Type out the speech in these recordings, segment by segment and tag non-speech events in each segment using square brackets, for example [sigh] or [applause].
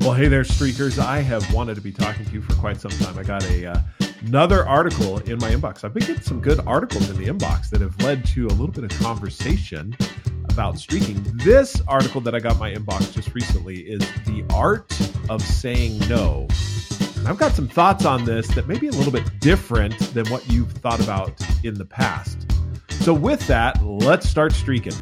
Well, hey there, streakers. I have wanted to be talking to you for quite some time. I got a uh, another article in my inbox. I've been getting some good articles in the inbox that have led to a little bit of conversation about streaking. This article that I got my inbox just recently is The Art of Saying No. I've got some thoughts on this that may be a little bit different than what you've thought about in the past. So, with that, let's start streaking.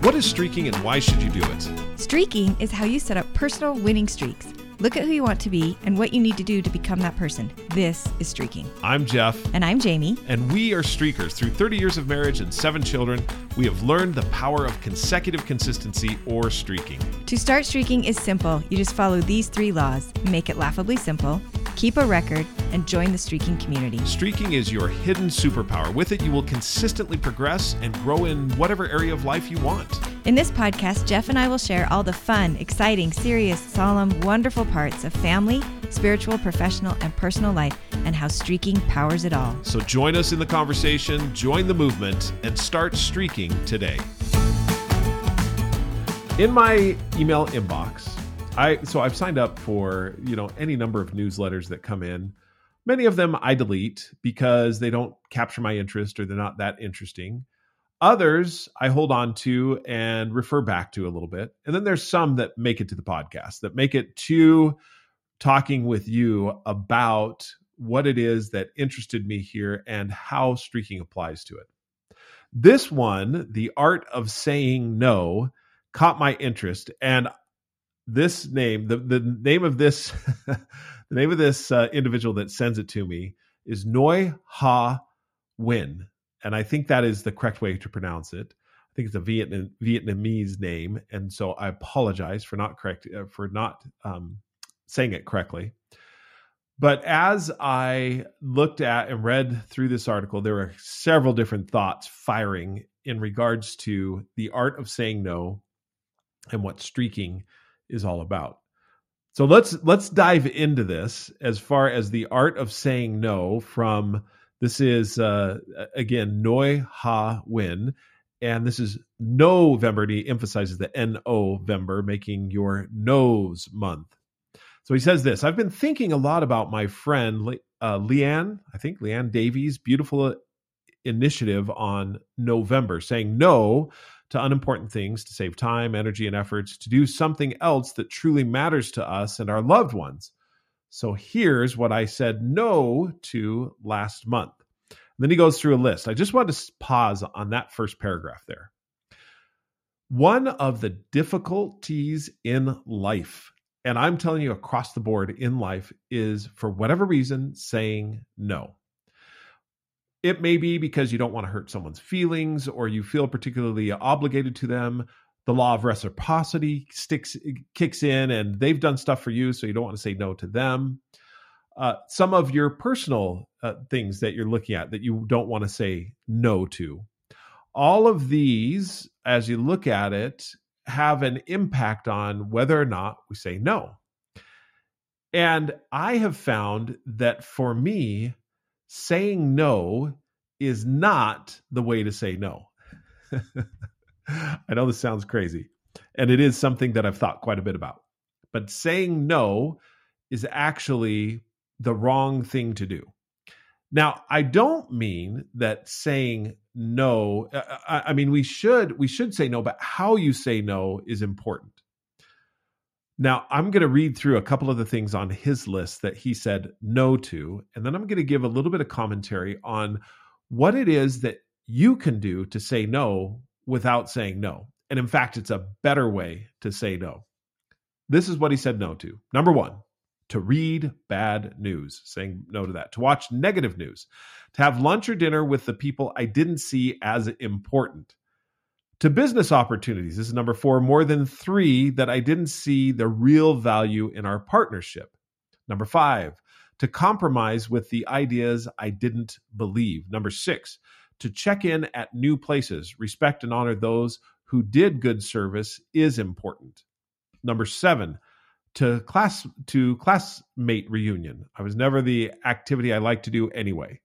What is streaking and why should you do it? Streaking is how you set up personal winning streaks. Look at who you want to be and what you need to do to become that person. This is streaking. I'm Jeff. And I'm Jamie. And we are streakers. Through 30 years of marriage and seven children, we have learned the power of consecutive consistency or streaking. To start streaking is simple. You just follow these three laws make it laughably simple, keep a record, and join the streaking community. Streaking is your hidden superpower. With it, you will consistently progress and grow in whatever area of life you want. In this podcast, Jeff and I will share all the fun, exciting, serious, solemn, wonderful parts of family, spiritual, professional, and personal life and how streaking powers it all. So join us in the conversation, join the movement, and start streaking today. In my email inbox, I so I've signed up for, you know, any number of newsletters that come in. Many of them I delete because they don't capture my interest or they're not that interesting. Others I hold on to and refer back to a little bit. And then there's some that make it to the podcast, that make it to talking with you about what it is that interested me here and how streaking applies to it. This one, The Art of Saying No, caught my interest. And this name, the, the name of this, [laughs] the name of this uh, individual that sends it to me is Noi Ha Win and I think that is the correct way to pronounce it. I think it's a Vietnam, Vietnamese name, and so I apologize for not correct uh, for not um, saying it correctly. But as I looked at and read through this article, there were several different thoughts firing in regards to the art of saying no and what streaking is all about. So let's let's dive into this as far as the art of saying no from this is uh, again Noi Ha Win, and this is November. And he emphasizes the N O November, making your nose month. So he says this: I've been thinking a lot about my friend uh, Leanne. I think Leanne Davies' beautiful initiative on November, saying no to unimportant things to save time, energy, and efforts to do something else that truly matters to us and our loved ones. So here's what I said no to last month. And then he goes through a list. I just want to pause on that first paragraph there. One of the difficulties in life, and I'm telling you across the board in life, is for whatever reason saying no. It may be because you don't want to hurt someone's feelings or you feel particularly obligated to them the law of reciprocity sticks kicks in and they've done stuff for you so you don't want to say no to them. Uh, some of your personal uh, things that you're looking at that you don't want to say no to. All of these as you look at it have an impact on whether or not we say no. And i have found that for me saying no is not the way to say no [laughs] [laughs] I know this sounds crazy, and it is something that I've thought quite a bit about. But saying no is actually the wrong thing to do. Now, I don't mean that saying no. Uh, uh, I, I mean we should we should say no, but how you say no is important. Now, I'm going to read through a couple of the things on his list that he said no to, and then I'm going to give a little bit of commentary on what it is that you can do to say no without saying no. And in fact, it's a better way to say no. This is what he said no to. Number one, to read bad news, saying no to that, to watch negative news, to have lunch or dinner with the people I didn't see as important, to business opportunities. This is number four, more than three that I didn't see the real value in our partnership. Number five, to compromise with the ideas I didn't believe. Number six, to check in at new places, respect and honor those who did good service is important. Number seven, to class to classmate reunion. I was never the activity I like to do anyway.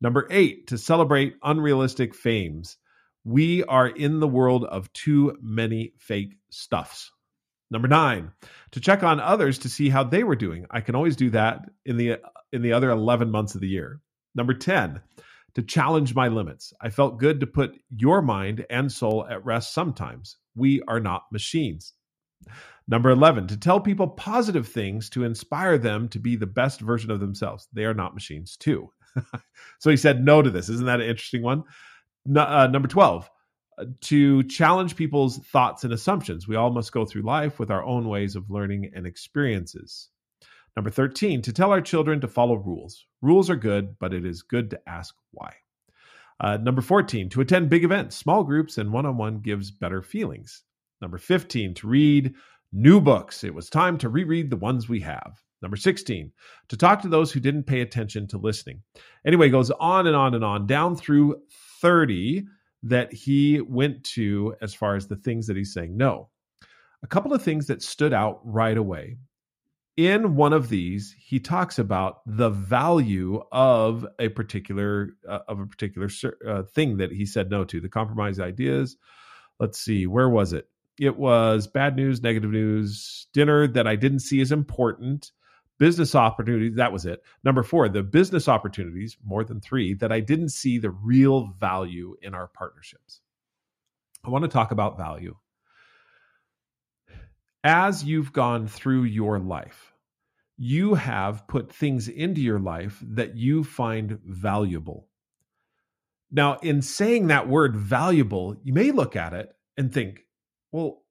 Number eight, to celebrate unrealistic fames. We are in the world of too many fake stuffs. Number nine, to check on others to see how they were doing. I can always do that in the in the other 11 months of the year. Number 10, to challenge my limits. I felt good to put your mind and soul at rest sometimes. We are not machines. Number 11, to tell people positive things to inspire them to be the best version of themselves. They are not machines, too. [laughs] so he said no to this. Isn't that an interesting one? No, uh, number 12, uh, to challenge people's thoughts and assumptions. We all must go through life with our own ways of learning and experiences. Number 13, to tell our children to follow rules. Rules are good, but it is good to ask why. Uh, number 14, to attend big events. Small groups and one on one gives better feelings. Number 15, to read new books. It was time to reread the ones we have. Number 16, to talk to those who didn't pay attention to listening. Anyway, goes on and on and on down through 30 that he went to as far as the things that he's saying no. A couple of things that stood out right away in one of these he talks about the value of a particular uh, of a particular uh, thing that he said no to the compromise ideas. Let's see where was it? It was bad news negative news dinner that i didn't see as important business opportunities that was it. Number 4 the business opportunities more than 3 that i didn't see the real value in our partnerships. I want to talk about value as you've gone through your life, you have put things into your life that you find valuable. Now, in saying that word valuable, you may look at it and think, well,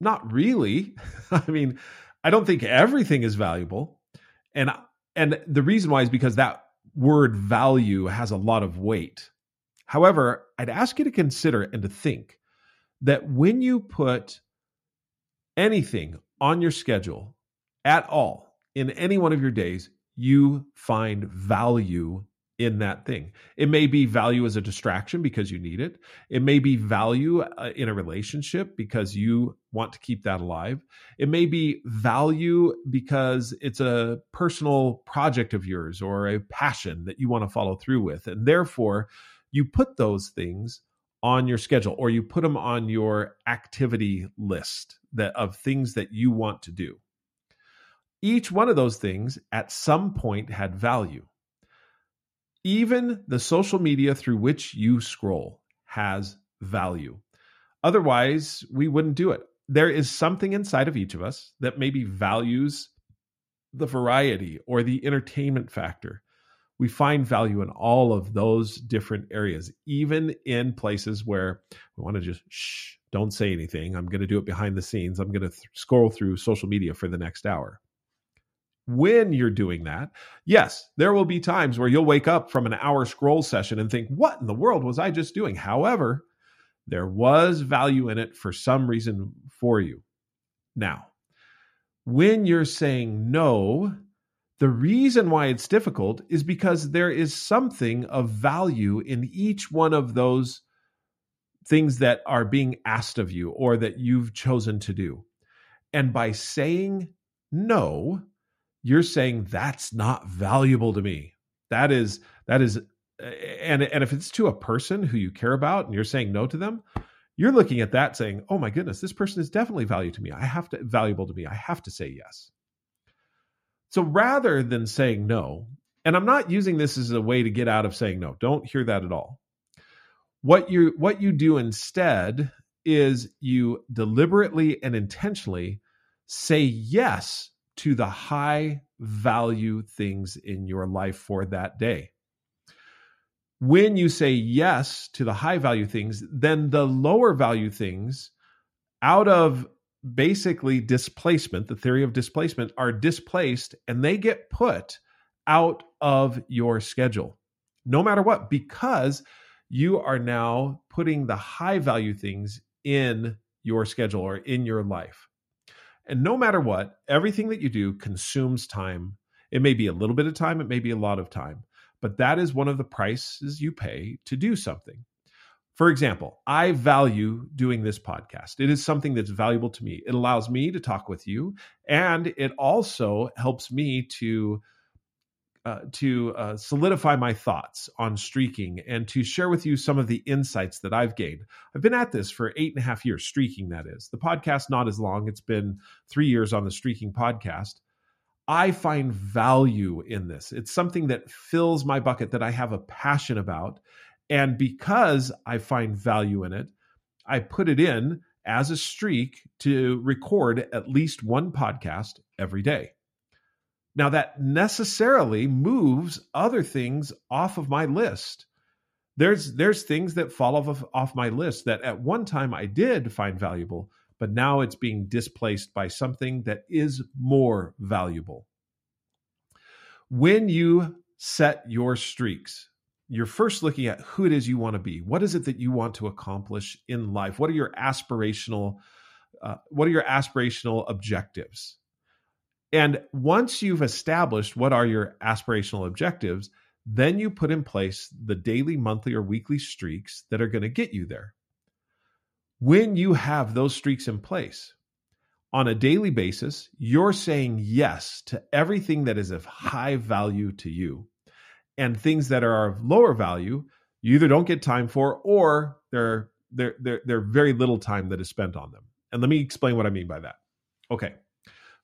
not really. [laughs] I mean, I don't think everything is valuable. And and the reason why is because that word value has a lot of weight. However, I'd ask you to consider and to think that when you put anything on your schedule at all in any one of your days, you find value in that thing. It may be value as a distraction because you need it. It may be value uh, in a relationship because you want to keep that alive. It may be value because it's a personal project of yours or a passion that you want to follow through with. And therefore, you put those things on your schedule or you put them on your activity list that of things that you want to do. Each one of those things at some point had value. Even the social media through which you scroll has value. Otherwise, we wouldn't do it. There is something inside of each of us that maybe values the variety or the entertainment factor we find value in all of those different areas, even in places where we want to just shh, don't say anything. I'm going to do it behind the scenes. I'm going to th- scroll through social media for the next hour. When you're doing that, yes, there will be times where you'll wake up from an hour scroll session and think, what in the world was I just doing? However, there was value in it for some reason for you. Now, when you're saying no the reason why it's difficult is because there is something of value in each one of those things that are being asked of you or that you've chosen to do. And by saying no, you're saying that's not valuable to me. That is that is and and if it's to a person who you care about and you're saying no to them, you're looking at that saying, "Oh my goodness, this person is definitely value to me. I have to valuable to me. I have to say yes." So rather than saying no, and I'm not using this as a way to get out of saying no. Don't hear that at all. What you what you do instead is you deliberately and intentionally say yes to the high value things in your life for that day. When you say yes to the high value things, then the lower value things out of basically displacement, the theory of displacement, are displaced and they get put out of your schedule, no matter what, because you are now putting the high value things in your schedule or in your life. And no matter what, everything that you do consumes time. It may be a little bit of time, it may be a lot of time, but that is one of the prices you pay to do something. For example, I value doing this podcast. It is something that's valuable to me. It allows me to talk with you, and it also helps me to uh, to uh, solidify my thoughts on streaking and to share with you some of the insights that I've gained. I've been at this for eight and a half years, streaking, that is. The podcast, not as long. It's been three years on the streaking podcast. I find value in this. It's something that fills my bucket that I have a passion about. And because I find value in it, I put it in as a streak to record at least one podcast every day. Now, that necessarily moves other things off of my list. There's, there's things that fall off, off my list that at one time I did find valuable, but now it's being displaced by something that is more valuable. When you set your streaks, you're first looking at who it is you want to be. What is it that you want to accomplish in life? What are your aspirational uh, what are your aspirational objectives? And once you've established what are your aspirational objectives, then you put in place the daily, monthly, or weekly streaks that are going to get you there. When you have those streaks in place on a daily basis, you're saying yes to everything that is of high value to you. And things that are of lower value, you either don't get time for or there, there, there, very little time that is spent on them. And let me explain what I mean by that. Okay.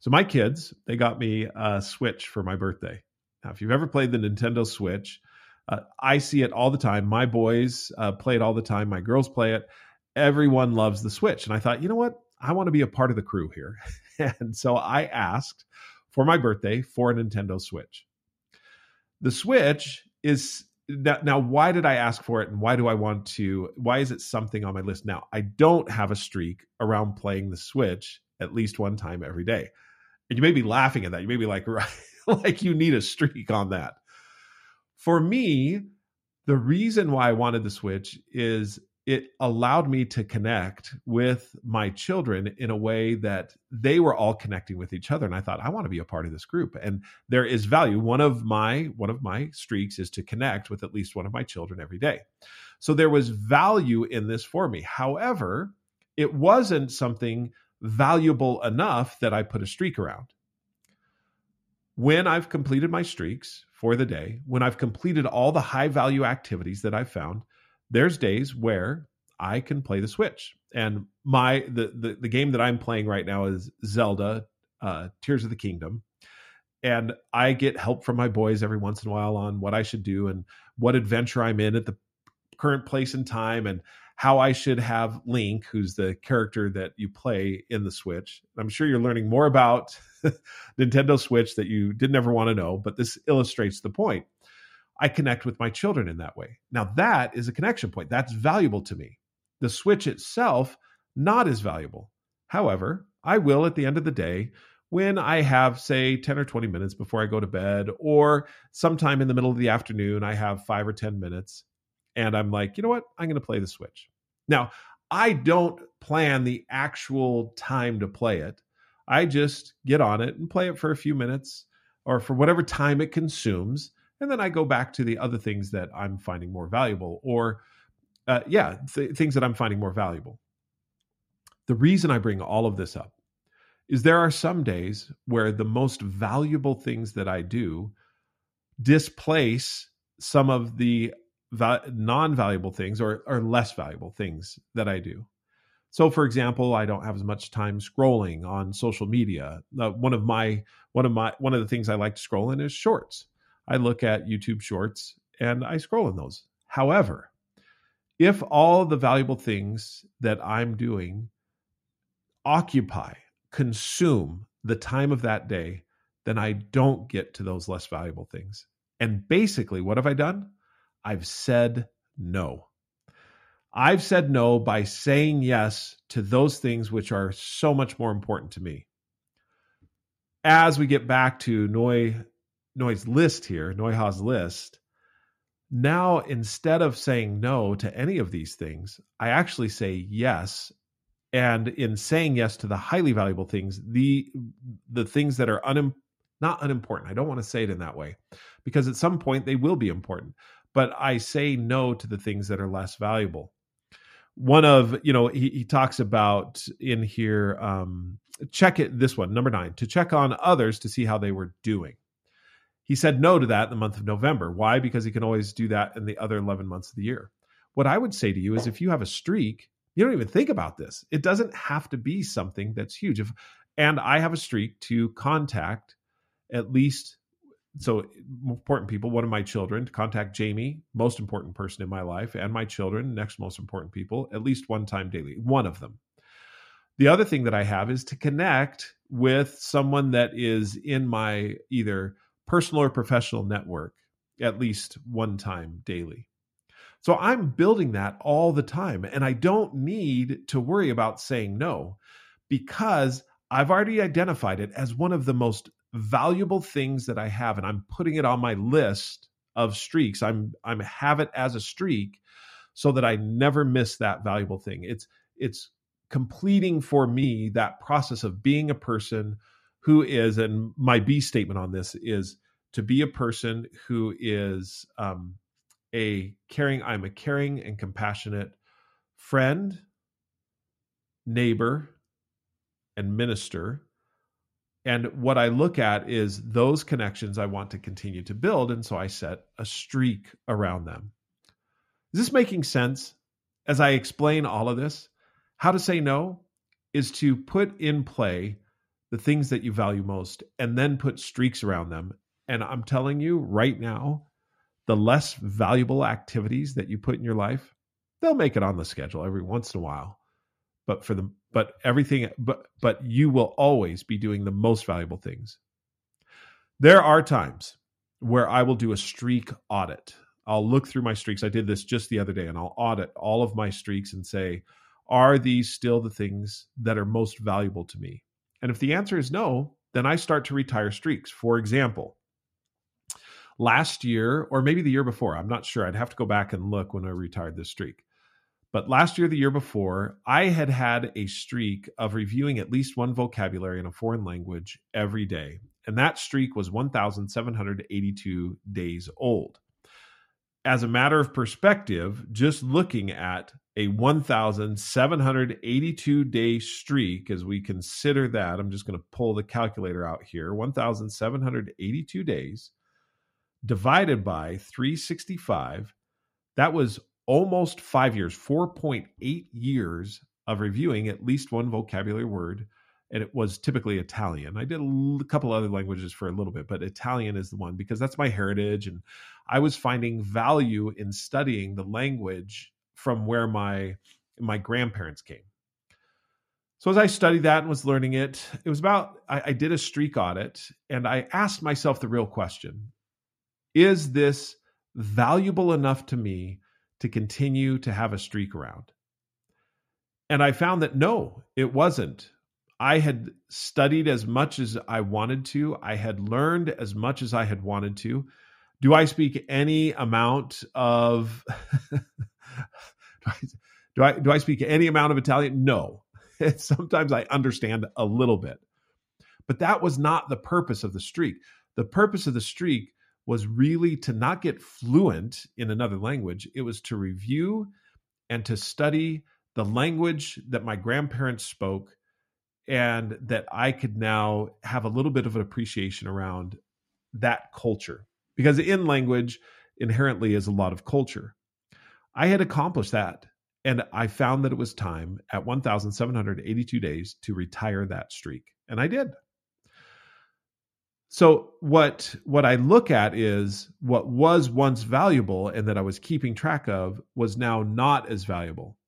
So my kids, they got me a Switch for my birthday. Now, if you've ever played the Nintendo Switch, uh, I see it all the time. My boys uh, play it all the time. My girls play it. Everyone loves the Switch. And I thought, you know what? I want to be a part of the crew here. [laughs] and so I asked for my birthday for a Nintendo Switch. The Switch is now, now, why did I ask for it and why do I want to? Why is it something on my list now? I don't have a streak around playing the Switch at least one time every day. And you may be laughing at that. You may be like, [laughs] right, like you need a streak on that. For me, the reason why I wanted the Switch is it allowed me to connect with my children in a way that they were all connecting with each other and i thought i want to be a part of this group. And there is value. One of my one of my streaks is to connect with at least one of my children every day. So there was value in this for me. However it wasn't something valuable enough that I put a streak around. When I've completed my streaks for the day, when I've completed all the high value activities that I've found, there's days where I can play the Switch. And my the the, the game that I'm playing right now is Zelda uh, Tears of the Kingdom. And I get help from my boys every once in a while on what I should do and what adventure I'm in at the current place and time and how I should have Link, who's the character that you play in the Switch. I'm sure you're learning more about [laughs] Nintendo Switch that you didn't ever want to know, but this illustrates the point. I connect with my children in that way. Now, that is a connection point. That's valuable to me. The Switch itself, not as valuable. However, I will at the end of the day, when I have, say, 10 or 20 minutes before I go to bed, or sometime in the middle of the afternoon, I have five or 10 minutes, and I'm like, you know what? I'm going to play the Switch. Now, I don't plan the actual time to play it. I just get on it and play it for a few minutes or for whatever time it consumes. And then I go back to the other things that I'm finding more valuable or, uh, yeah, th- things that I'm finding more valuable. The reason I bring all of this up is there are some days where the most valuable things that I do displace some of the non-valuable things or, or less valuable things that I do. So, for example, I don't have as much time scrolling on social media. Uh, one of my one of my one of the things I like to scroll in is shorts. I look at YouTube Shorts and I scroll in those. However, if all the valuable things that I'm doing occupy, consume the time of that day, then I don't get to those less valuable things. And basically, what have I done? I've said no. I've said no by saying yes to those things which are so much more important to me. As we get back to Noy, Noy's list here, Neuha's list, now instead of saying no to any of these things, I actually say yes. And in saying yes to the highly valuable things, the the things that are not unimportant, I don't want to say it in that way, because at some point they will be important but I say no to the things that are less valuable. One of, you know, he, he talks about in here, um, check it, this one, number nine, to check on others to see how they were doing. He said no to that in the month of November. Why? Because he can always do that in the other 11 months of the year. What I would say to you is if you have a streak, you don't even think about this. It doesn't have to be something that's huge. If and I have a streak to contact at least so important people one of my children to contact jamie most important person in my life and my children next most important people at least one time daily one of them the other thing that i have is to connect with someone that is in my either personal or professional network at least one time daily so i'm building that all the time and i don't need to worry about saying no because I've already identified it as one of the most valuable things that I have, and I'm putting it on my list of streaks. I'm I'm have it as a streak so that I never miss that valuable thing. It's it's completing for me that process of being a person who is, and my B statement on this is to be a person who is um, a caring. I'm a caring and compassionate friend, neighbor, and minister and what I look at is those connections I want to continue to build. And so I set a streak around them. Is this making sense? As I explain all of this, how to say no is to put in play the things that you value most and then put streaks around them. And I'm telling you right now, the less valuable activities that you put in your life, they'll make it on the schedule every once in a while. But for the but everything but but you will always be doing the most valuable things. There are times where i will do a streak audit. I'll look through my streaks. I did this just the other day and i'll audit all of my streaks and say are these still the things that are most valuable to me and if the answer is no then i start to retire streaks for example last year or maybe the year before i'm not sure i'd have to go back and look when i retired this streak but last year, the year before, I had had a streak of reviewing at least one vocabulary in a foreign language every day. And that streak was 1,782 days old. As a matter of perspective, just looking at a 1,782 day streak, as we consider that, I'm just going to pull the calculator out here 1,782 days divided by 365, that was almost five years, 4.8 years of reviewing at least one vocabulary word. And it was typically Italian. I did a couple other languages for a little bit, but Italian is the one because that's my heritage. And I was finding value in studying the language from where my my grandparents came. So as I studied that and was learning it, it was about I, I did a streak audit and I asked myself the real question: Is this valuable enough to me to continue to have a streak around. And I found that no, it wasn't. I had studied as much as I wanted to, I had learned as much as I had wanted to. Do I speak any amount of [laughs] [laughs] do, I, do I do I speak any amount of Italian? No. [laughs] Sometimes I understand a little bit. But that was not the purpose of the streak. The purpose of the streak was really to not get fluent in another language, it was to review and to study the language that my grandparents spoke and that I could now have a little bit of an appreciation around that culture. Because in language inherently is a lot of culture. I had accomplished that. And I found that it was time at 1,782 days to retire that streak. And I did. So what what I look at is what was once valuable and that I was keeping track of was now not as valuable.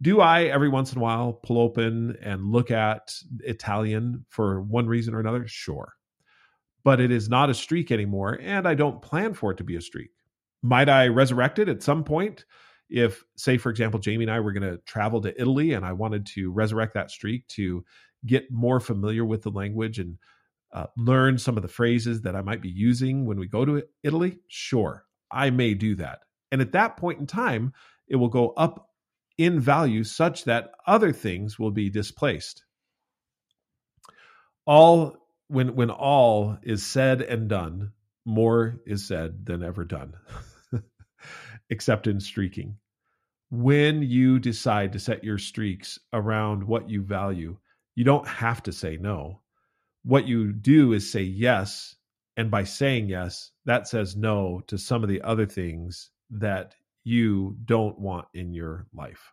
Do I every once in a while pull open and look at Italian for one reason or another? Sure. But it is not a streak anymore and I don't plan for it to be a streak. Might I resurrect it at some point? If say for example Jamie and I were going to travel to Italy and I wanted to resurrect that streak to get more familiar with the language and uh, learn some of the phrases that I might be using when we go to Italy? Sure, I may do that. And at that point in time, it will go up in value such that other things will be displaced. All when when all is said and done, more is said than ever done. [laughs] Except in streaking. When you decide to set your streaks around what you value, you don't have to say no what you do is say yes And by saying yes, that says no to some of the other things that you don't want in your life.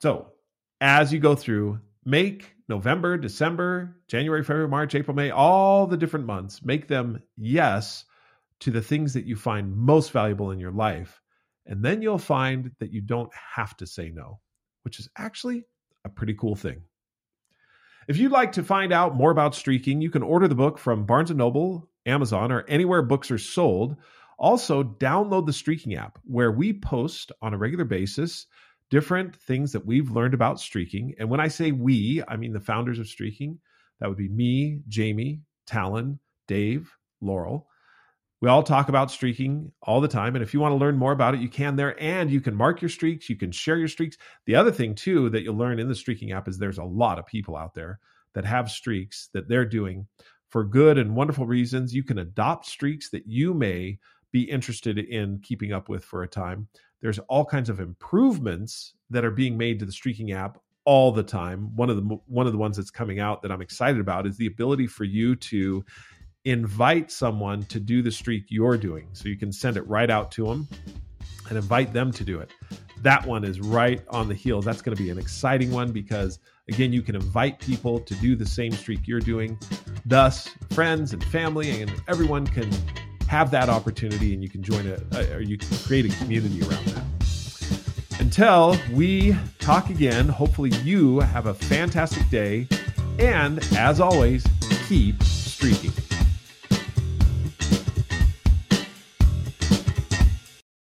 So, as you go through, make November, December, January, February, March, April, May, all the different months, make them yes to the things that you find most valuable in your life. And then you'll find that you don't have to say no, which is actually a pretty cool thing. If you'd like to find out more about streaking, you can order the book from Barnes & Noble, Amazon, or anywhere books are sold. Also, download the Streaking app where we post on a regular basis different things that we've learned about streaking. And when I say we, I mean the founders of streaking. That would be me, Jamie, Talon, Dave, Laurel. We all talk about streaking all the time. And if you want to learn more about it, you can there. And you can mark your streaks, you can share your streaks. The other thing, too, that you'll learn in the streaking app is there's a lot of people out there that have streaks that they're doing for good and wonderful reasons. You can adopt streaks that you may be interested in keeping up with for a time. There's all kinds of improvements that are being made to the streaking app all the time. One of the one of the ones that's coming out that I'm excited about is the ability for you to invite someone to do the streak you're doing. So you can send it right out to them and invite them to do it. That one is right on the heels. That's going to be an exciting one because, again, you can invite people to do the same streak you're doing. Thus, friends and family and everyone can have that opportunity and you can join a, or you can create a community around that. Until we talk again, hopefully you have a fantastic day. And as always, keep streaking.